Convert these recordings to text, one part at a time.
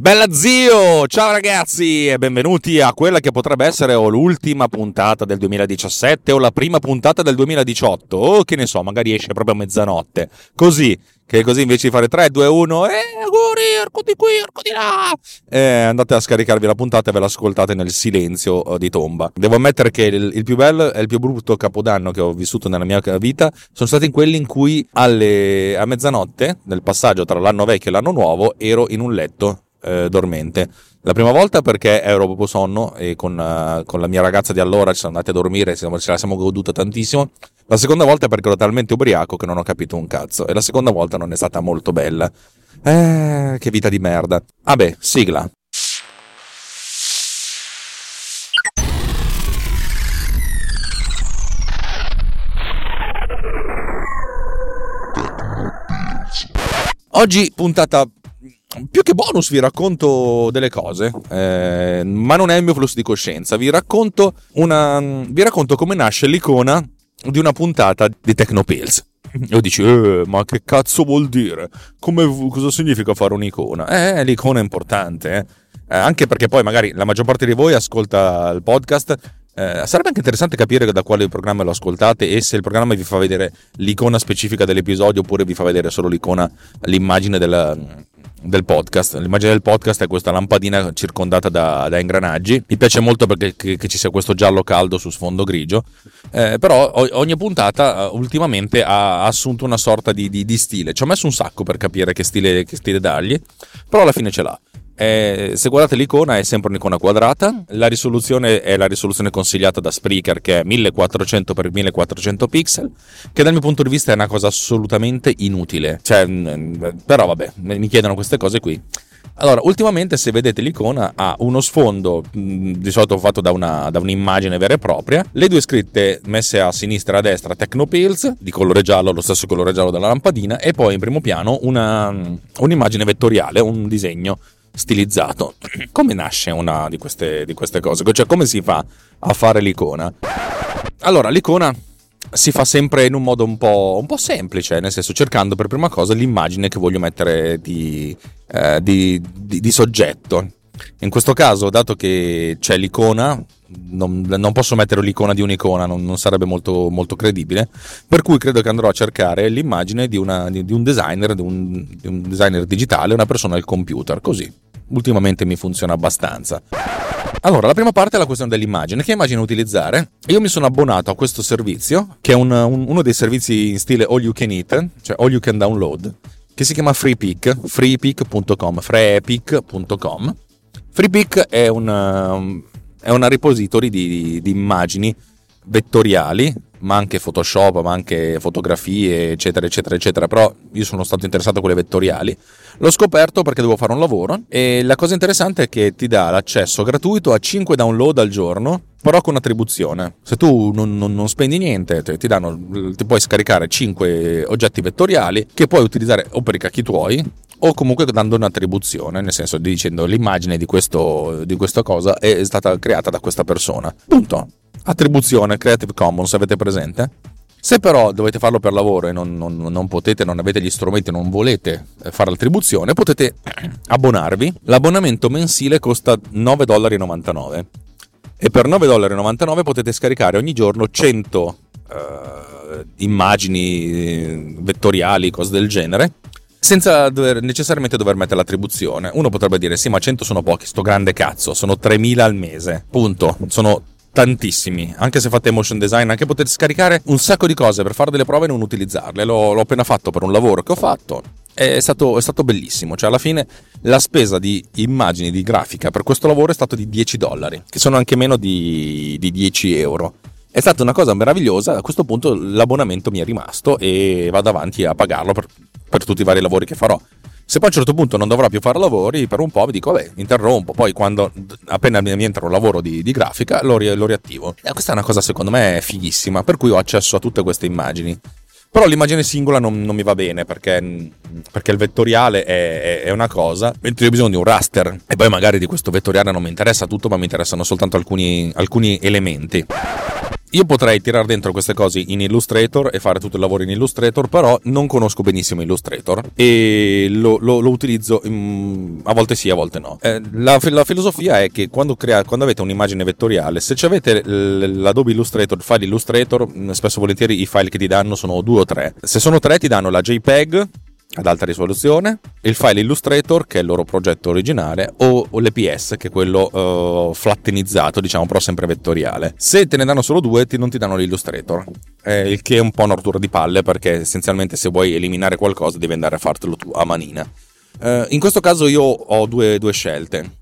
Bella zio! Ciao ragazzi e benvenuti a quella che potrebbe essere o l'ultima puntata del 2017 o la prima puntata del 2018 o che ne so, magari esce proprio a mezzanotte. Così, che così invece di fare 3, 2, 1, eh, auguri, arco di qui, arco di là, eh, andate a scaricarvi la puntata e ve l'ascoltate nel silenzio eh, di tomba. Devo ammettere che il, il più bello e il più brutto capodanno che ho vissuto nella mia vita sono stati quelli in cui alle, a mezzanotte, nel passaggio tra l'anno vecchio e l'anno nuovo, ero in un letto eh, dormente. La prima volta perché ero proprio sonno e con, uh, con, la mia ragazza di allora ci siamo andati a dormire, ce la siamo goduta tantissimo. La seconda volta perché ero talmente ubriaco che non ho capito un cazzo. E la seconda volta non è stata molto bella. Eh, che vita di merda. Vabbè, sigla. Oggi puntata più che bonus vi racconto delle cose, eh, ma non è il mio flusso di coscienza. Vi racconto, una, vi racconto come nasce l'icona di una puntata di Tecnopills. E dici, eh, ma che cazzo vuol dire? Come, cosa significa fare un'icona? Eh, l'icona è importante, eh. Eh, anche perché poi magari la maggior parte di voi ascolta il podcast. Eh, sarebbe anche interessante capire da quale programma lo ascoltate e se il programma vi fa vedere l'icona specifica dell'episodio oppure vi fa vedere solo l'icona, l'immagine della, del podcast. L'immagine del podcast è questa lampadina circondata da, da ingranaggi. Mi piace molto perché che, che ci sia questo giallo caldo su sfondo grigio. Eh, però ogni puntata eh, ultimamente ha assunto una sorta di, di, di, stile. Ci ho messo un sacco per capire che stile, che stile dargli, però alla fine ce l'ha. Eh, se guardate l'icona è sempre un'icona quadrata, la risoluzione è la risoluzione consigliata da Spreaker che è 1400x1400 pixel, che dal mio punto di vista è una cosa assolutamente inutile. Cioè, mm, però vabbè, mi chiedono queste cose qui. Allora, ultimamente se vedete l'icona ha uno sfondo mm, di solito fatto da, una, da, un'immagine vera e propria, le due scritte messe a sinistra e a destra Technopills di colore giallo, lo stesso colore giallo della lampadina, e poi in primo piano una, mm, un'immagine vettoriale, un disegno stilizzato. Come nasce una di queste, di queste cose? Cioè, come si fa a fare l'icona? Allora, l'icona si fa sempre in un modo un po', un po', semplice, nel senso cercando per prima cosa l'immagine che voglio mettere di, eh, di, di, di soggetto. In questo caso, dato che c'è l'icona, non, non, posso mettere l'icona di un'icona, non, non sarebbe molto, molto, credibile. Per cui credo che andrò a cercare l'immagine di, una, un designer, un, di un, designer digitale, una persona al computer, così. Ultimamente mi funziona abbastanza. Allora, la prima parte è la questione dell'immagine. Che immagine utilizzare? Io mi sono abbonato a questo servizio, che è un, un, uno dei servizi in stile all you can eat, cioè all you can download, che si chiama FreePic, freepic.com, freepic.com. FreePic è un, è una repository di, di immagini vettoriali, ma anche Photoshop, ma anche fotografie, eccetera, eccetera, eccetera. Però io sono stato interessato a quelle vettoriali. L'ho scoperto perché devo fare un lavoro e la cosa interessante è che ti dà l'accesso gratuito a 5 download al giorno, però con attribuzione. Se tu non, non, non spendi niente, ti, danno, ti puoi scaricare 5 oggetti vettoriali che puoi utilizzare o per i cacchi tuoi o comunque dando un'attribuzione, nel senso dicendo l'immagine di, questo, di questa cosa è stata creata da questa persona. Punto. Attribuzione Creative Commons, avete presente? Se però dovete farlo per lavoro e non, non, non, potete, non avete gli strumenti, non volete eh, fare l'attribuzione, potete abbonarvi. L'abbonamento mensile costa 9,99 e per 9,99 potete scaricare ogni giorno 100 uh, immagini eh, vettoriali, cose del genere, senza dover, necessariamente dover mettere l'attribuzione. Uno potrebbe dire: Sì, ma 100 sono pochi, sto grande cazzo, sono 3000 al mese. Punto. Sono tantissimi. Anche se fate motion design, anche potete scaricare un sacco di cose per fare delle prove e non utilizzarle. L'ho, l'ho appena fatto per un lavoro che ho fatto. È stato, è stato, bellissimo. Cioè, alla fine la spesa di immagini, di grafica per questo lavoro è stato di 10 dollari, che sono anche meno di, di 10 euro. È stata una cosa meravigliosa. A questo punto l'abbonamento mi è rimasto e vado avanti a pagarlo per, per tutti i vari lavori che farò. Se poi a un certo punto non dovrò più fare lavori, per un po' mi dico, vabbè, interrompo, poi quando appena mi entra un lavoro di, di grafica lo, lo, riattivo. E questa è una cosa secondo me fighissima, per cui ho accesso a tutte queste immagini. Però l'immagine singola non, non mi va bene perché, perché il vettoriale è, è, è, una cosa, mentre io ho bisogno di un raster e poi magari di questo vettoriale non mi interessa tutto, ma mi interessano soltanto alcuni, alcuni elementi. Io potrei tirare dentro queste cose in Illustrator e fare tutto il lavoro in Illustrator, però non conosco benissimo Illustrator e lo, lo, lo utilizzo in, a volte sì, a volte no. Eh, la, la, filosofia è che quando, crea, quando, avete un'immagine vettoriale, se avete l'Adobe Illustrator, il file Illustrator, spesso e volentieri i file che ti danno sono due o tre. Se sono tre ti danno la JPEG, ad alta risoluzione, il file Illustrator che è il loro progetto originale o, l'EPS che è quello uh, flattenizzato diciamo però sempre vettoriale. Se te ne danno solo due ti, non ti danno l'Illustrator, eh, il che è un po' una rottura di palle perché essenzialmente se vuoi eliminare qualcosa devi andare a fartelo tu a manina. Uh, in questo caso io ho due, due scelte.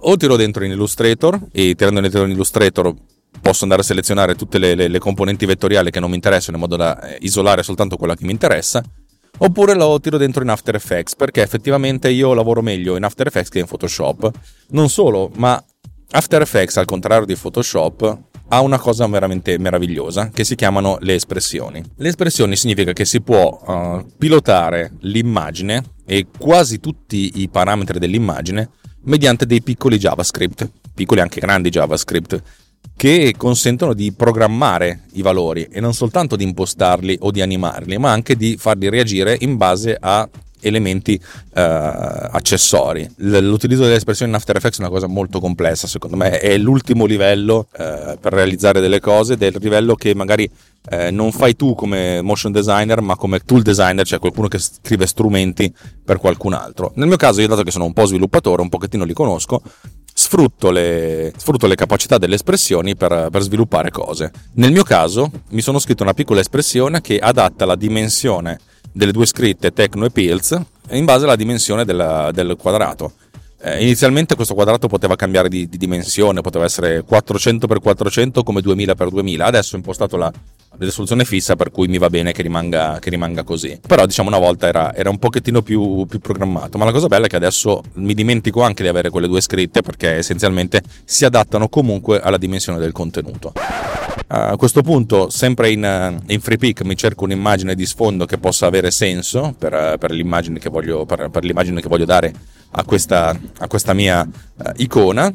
O tiro dentro in Illustrator e tirando dentro in Illustrator posso andare a selezionare tutte le, le, le, componenti vettoriali che non mi interessano in modo da eh, isolare soltanto quella che mi interessa oppure lo tiro dentro in After Effects perché effettivamente io lavoro meglio in After Effects che in Photoshop. Non solo, ma After Effects al contrario di Photoshop ha una cosa veramente meravigliosa che si chiamano le espressioni. Le espressioni significa che si può uh, pilotare l'immagine e quasi tutti i parametri dell'immagine mediante dei piccoli JavaScript, piccoli anche grandi JavaScript che consentono di programmare i valori e non soltanto di impostarli o di animarli, ma anche di farli reagire in base a elementi eh, accessori. L'utilizzo delle espressioni in After Effects è una cosa molto complessa, secondo me è l'ultimo livello eh, per realizzare delle cose, del livello che magari eh, non fai tu come motion designer, ma come tool designer, cioè qualcuno che scrive strumenti per qualcun altro. Nel mio caso, io dato che sono un po' sviluppatore, un pochettino li conosco, sfrutto le, sfrutto le capacità delle espressioni per, per, sviluppare cose. Nel mio caso mi sono scritto una piccola espressione che adatta la dimensione delle due scritte Tecno e Pills in base alla dimensione della, del quadrato. Eh, inizialmente questo quadrato poteva cambiare di, di, dimensione, poteva essere 400x400 come 2000x2000, adesso ho impostato la, risoluzione fissa per cui mi va bene che rimanga, che rimanga così. Però diciamo una volta era, era un pochettino più, più, programmato, ma la cosa bella è che adesso mi dimentico anche di avere quelle due scritte perché essenzialmente si adattano comunque alla dimensione del contenuto. A questo punto, sempre in, in FreePic, mi cerco un'immagine di sfondo che possa avere senso per, per, l'immagine, che voglio, per, per l'immagine che voglio dare a questa, a questa mia uh, icona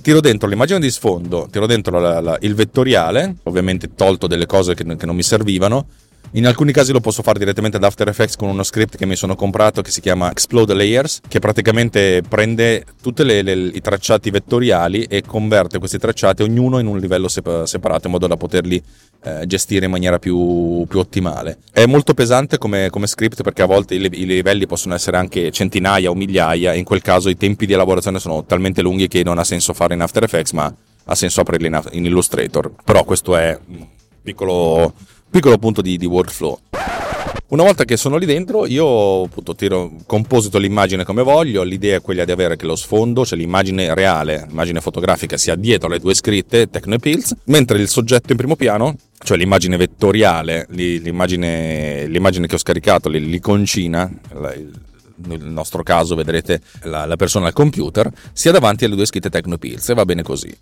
tiro dentro l'immagine di sfondo, tiro dentro la, la, il vettoriale, ovviamente tolto delle cose che, che non mi servivano, in alcuni casi lo posso fare direttamente ad After Effects con uno script che mi sono comprato che si chiama Explode Layers, che praticamente prende tutti i tracciati vettoriali e converte questi tracciati ognuno in un livello separato in modo da poterli eh, gestire in maniera più, più, ottimale. È molto pesante come, come script perché a volte i, i, livelli possono essere anche centinaia o migliaia, e in quel caso i tempi di elaborazione sono talmente lunghi che non ha senso farlo in After Effects, ma ha senso aprirli in, in Illustrator. Però questo è un piccolo piccolo punto di, di workflow. Una volta che sono lì dentro, io appunto tiro, composito l'immagine come voglio. L'idea è quella di avere che lo sfondo, cioè l'immagine reale, l'immagine fotografica, sia dietro le due scritte Techno e Pills, mentre il soggetto in primo piano, cioè l'immagine vettoriale, l'immagine, l'immagine che ho scaricato, l'iconcina, nel nostro caso vedrete la, la, persona al computer, sia davanti alle due scritte Techno e Pills e va bene così.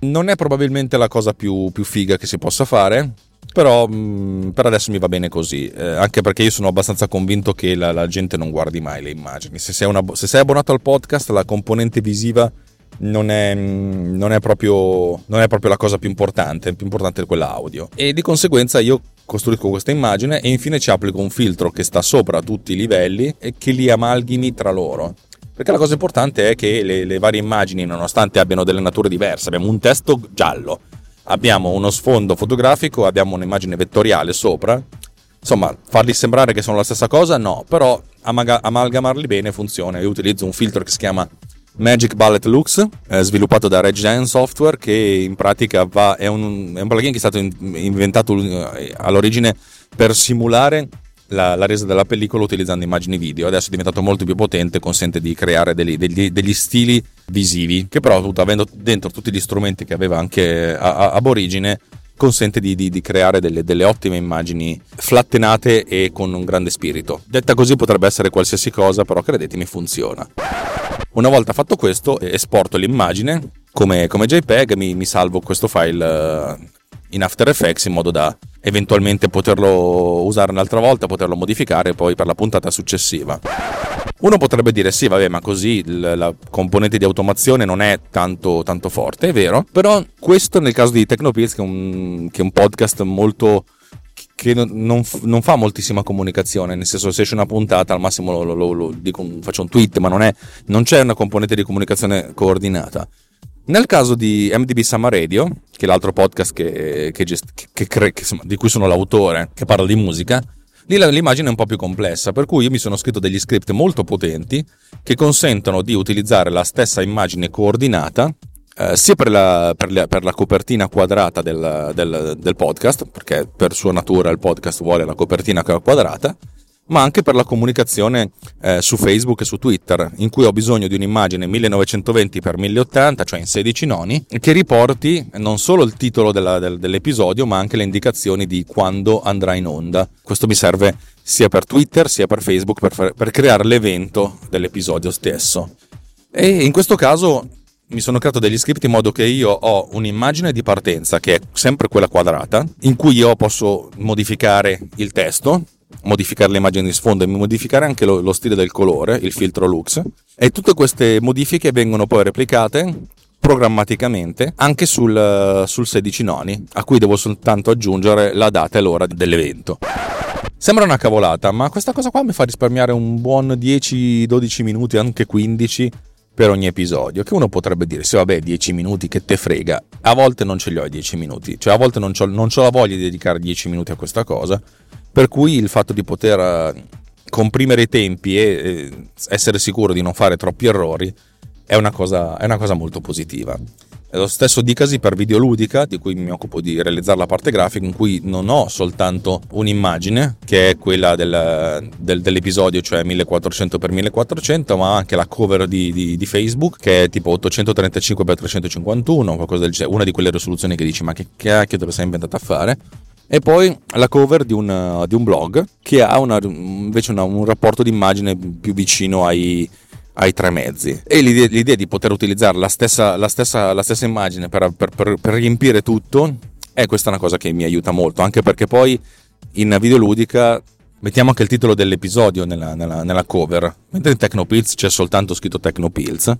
Non è probabilmente la cosa più, più figa che si possa fare, però mh, mm, per adesso mi va bene così, eh, anche perché io sono abbastanza convinto che la, la gente non guardi mai le immagini. Se sei, una, se sei, abbonato al podcast, la componente visiva non è, mm, non, è proprio, non è, proprio, la cosa più importante, più importante è quella audio. E di conseguenza io costruisco questa immagine e infine ci applico un filtro che sta sopra tutti i livelli e che li amalgami tra loro. Perché la cosa importante è che le, le varie immagini, nonostante abbiano delle nature diverse, abbiamo un testo giallo, abbiamo uno sfondo fotografico, abbiamo un'immagine vettoriale sopra. Insomma, farli sembrare che sono la stessa cosa, no, però amaga- amalgamarli bene funziona. Io utilizzo un filtro che si chiama Magic Bullet Lux, eh, sviluppato da Regen Software, che in pratica va, è, un, è un plugin che è stato in, inventato eh, all'origine per simulare la, la, resa della pellicola utilizzando immagini video. Adesso è diventato molto più potente, consente di creare degli, degli, degli stili visivi, che però avendo dentro tutti gli strumenti che aveva anche a, a, ab origine consente di, di, di creare delle, delle, ottime immagini flattenate e con un grande spirito. Detta così potrebbe essere qualsiasi cosa, però credetemi funziona. Una volta fatto questo, esporto l'immagine come, come JPEG, mi, mi, salvo questo file eh, in After Effects in modo da eventualmente poterlo usare un'altra volta, poterlo modificare poi per la puntata successiva. Uno potrebbe dire sì, vabbè, ma così la componente di automazione non è tanto, tanto forte, è vero, però questo nel caso di Tecnopills, che che è un podcast molto che non, non, fa moltissima comunicazione, nel senso se esce una puntata al massimo lo, lo, lo dico, faccio un tweet, ma non, è, non c'è una componente di comunicazione coordinata. Nel caso di MDB Summer Radio, che è l'altro podcast che, che, che, che insomma, di cui sono l'autore, che parla di musica, lì l'immagine è un po' più complessa, per cui io mi sono scritto degli script molto potenti che consentono di utilizzare la stessa immagine coordinata eh, sia per la, per, la, per la, copertina quadrata del, del, del podcast, perché per sua natura il podcast vuole la copertina quadrata, ma anche per la comunicazione eh, su Facebook e su Twitter, in cui ho bisogno di un'immagine 1920x1080, cioè in 16 noni, che riporti non solo il titolo della, del, dell'episodio, ma anche le indicazioni di quando andrà in onda. Questo mi serve sia per Twitter sia per Facebook per, per creare l'evento dell'episodio stesso. E in questo caso mi sono creato degli script in modo che io ho un'immagine di partenza che è sempre quella quadrata, in cui io posso modificare il testo, modificare l'immagine di sfondo e modificare anche lo, lo stile del colore, il filtro Lux. E tutte queste modifiche vengono poi replicate programmaticamente anche sul, sul 16 noni, a cui devo soltanto aggiungere la data e l'ora dell'evento. Sembra una cavolata, ma questa cosa qua mi fa risparmiare un buon 10-12 minuti, anche 15 per ogni episodio. Che uno potrebbe dire, sì vabbè 10 minuti che te frega. A volte non ce li ho i 10 minuti, cioè a volte non ho la voglia di dedicare 10 minuti a questa cosa per cui il fatto di poter eh, comprimere i tempi e essere sicuro di non fare troppi errori è una cosa, è una cosa molto positiva. Lo stesso dicasi per Videoludica, di cui mi occupo di realizzare la parte grafica, in cui non ho soltanto un'immagine, che è quella del, del, dell'episodio, cioè 1400x1400, ma anche la cover di, di, di Facebook, che è tipo 835x351, qualcosa del genere, una di quelle risoluzioni che dici ma che cacchio te lo sei inventata a fare? E poi la cover di un, di un blog che ha una, invece una, un rapporto di immagine più vicino ai, ai tre mezzi. E l'idea, l'idea, di poter utilizzare la stessa, la stessa, la stessa immagine per, per, per, per, riempire tutto è questa una cosa che mi aiuta molto anche perché poi in videoludica mettiamo anche il titolo dell'episodio nella, nella, nella cover mentre in Tecnopills c'è soltanto scritto Tecnopills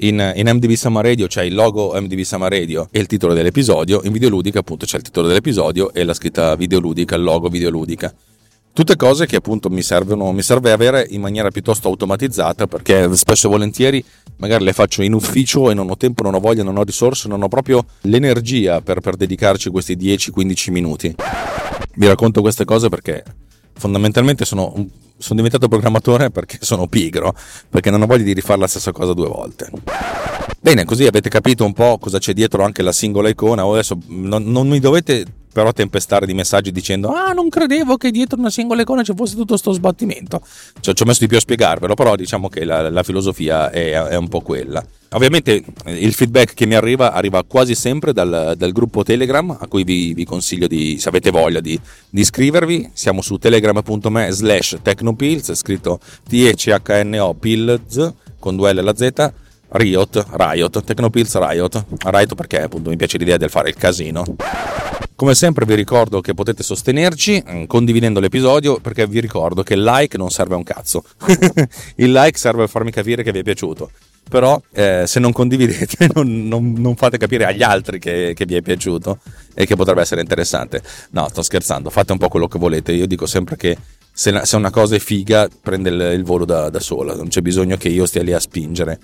in, in MDB Summer Radio c'è il logo MDB Summer Radio e il titolo dell'episodio, in Videoludica appunto c'è il titolo dell'episodio e la scritta Videoludica, il logo Videoludica. Tutte cose che appunto mi, servono, mi serve avere in maniera piuttosto automatizzata perché spesso e volentieri magari le faccio in ufficio e non ho tempo, non ho voglia, non ho risorse, non ho proprio l'energia per, per dedicarci questi 10-15 minuti. Vi racconto queste cose perché fondamentalmente sono, sono, diventato programmatore perché sono pigro, perché non ho voglia di rifare la stessa cosa due volte. Bene, così avete capito un po' cosa c'è dietro anche la singola icona. Adesso non, non mi dovete però tempestare di messaggi dicendo ah non credevo che dietro una singola icona ci fosse tutto questo sbattimento. Ci ho messo di più a spiegarvelo però diciamo che la, la filosofia è, è, un po' quella. Ovviamente il feedback che mi arriva arriva quasi sempre dal, dal gruppo telegram a cui vi, vi, consiglio di se avete voglia di, di iscrivervi. Siamo su telegram.me slash technopills scritto t-e-c-h-n-o pills con due L e la Z Riot, Riot, Tecnopills Riot, Riot perché appunto mi piace l'idea del fare il casino. Come sempre vi ricordo che potete sostenerci mm, condividendo l'episodio perché vi ricordo che il like non serve a un cazzo. il like serve a farmi capire che vi è piaciuto. Però eh, se non condividete non, non, non, fate capire agli altri che, che vi è piaciuto e che potrebbe essere interessante. No, sto scherzando, fate un po' quello che volete. Io dico sempre che se, una cosa è figa prende il, volo da, da sola, non c'è bisogno che io stia lì a spingere.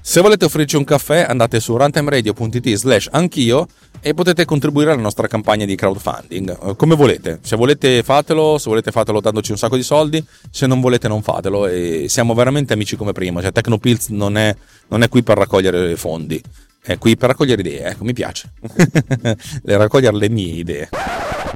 Se volete offrirci un caffè andate su runtimeradio.it slash anch'io e potete contribuire alla nostra campagna di crowdfunding. Eh, come volete. Se volete fatelo se volete fatelo dandoci un sacco di soldi se non volete non fatelo. E siamo veramente amici come prima. Cioè Tecnopills non è, non è qui per raccogliere fondi. È qui per raccogliere idee ecco mi piace. Raccogliere le mie idee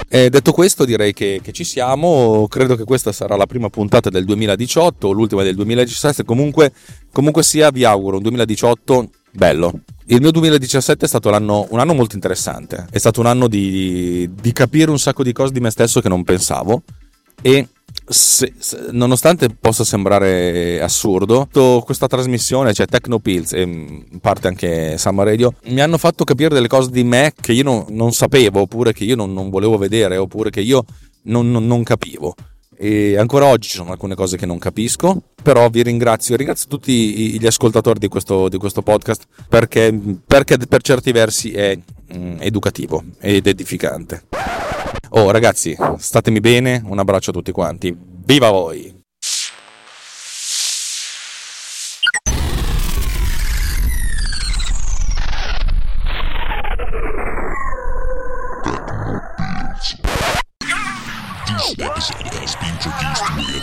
e detto questo direi che, che, ci siamo, credo che questa sarà la prima puntata del 2018, l'ultima del 2017, comunque, comunque sia vi auguro un 2018 bello, Il mio 2017 è stato un anno molto interessante, è stato un anno di, di capire un sacco di cose di me stesso che non pensavo e se, se, nonostante possa sembrare assurdo, questa trasmissione, cioè Tecnopills e in parte anche Summer Radio, mi hanno fatto capire delle cose di me che io non, non sapevo, oppure che io non, non, volevo vedere, oppure che io non, non capivo. E ancora oggi ci sono alcune cose che non capisco, però vi ringrazio, ringrazio tutti gli ascoltatori di questo, di questo podcast perché, perché, per certi versi è mm, educativo ed edificante. Oh ragazzi, statemi bene, un abbraccio a tutti quanti. Viva voi! This episode has been produced with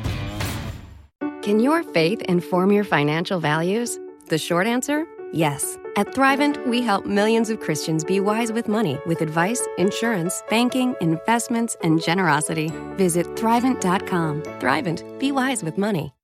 Can your faith inform your financial values? The short answer yes. At Thrivent, we help millions of Christians be wise with money with advice, insurance, banking, investments, and generosity. Visit Thrivent.com. Thrivent, be wise with money.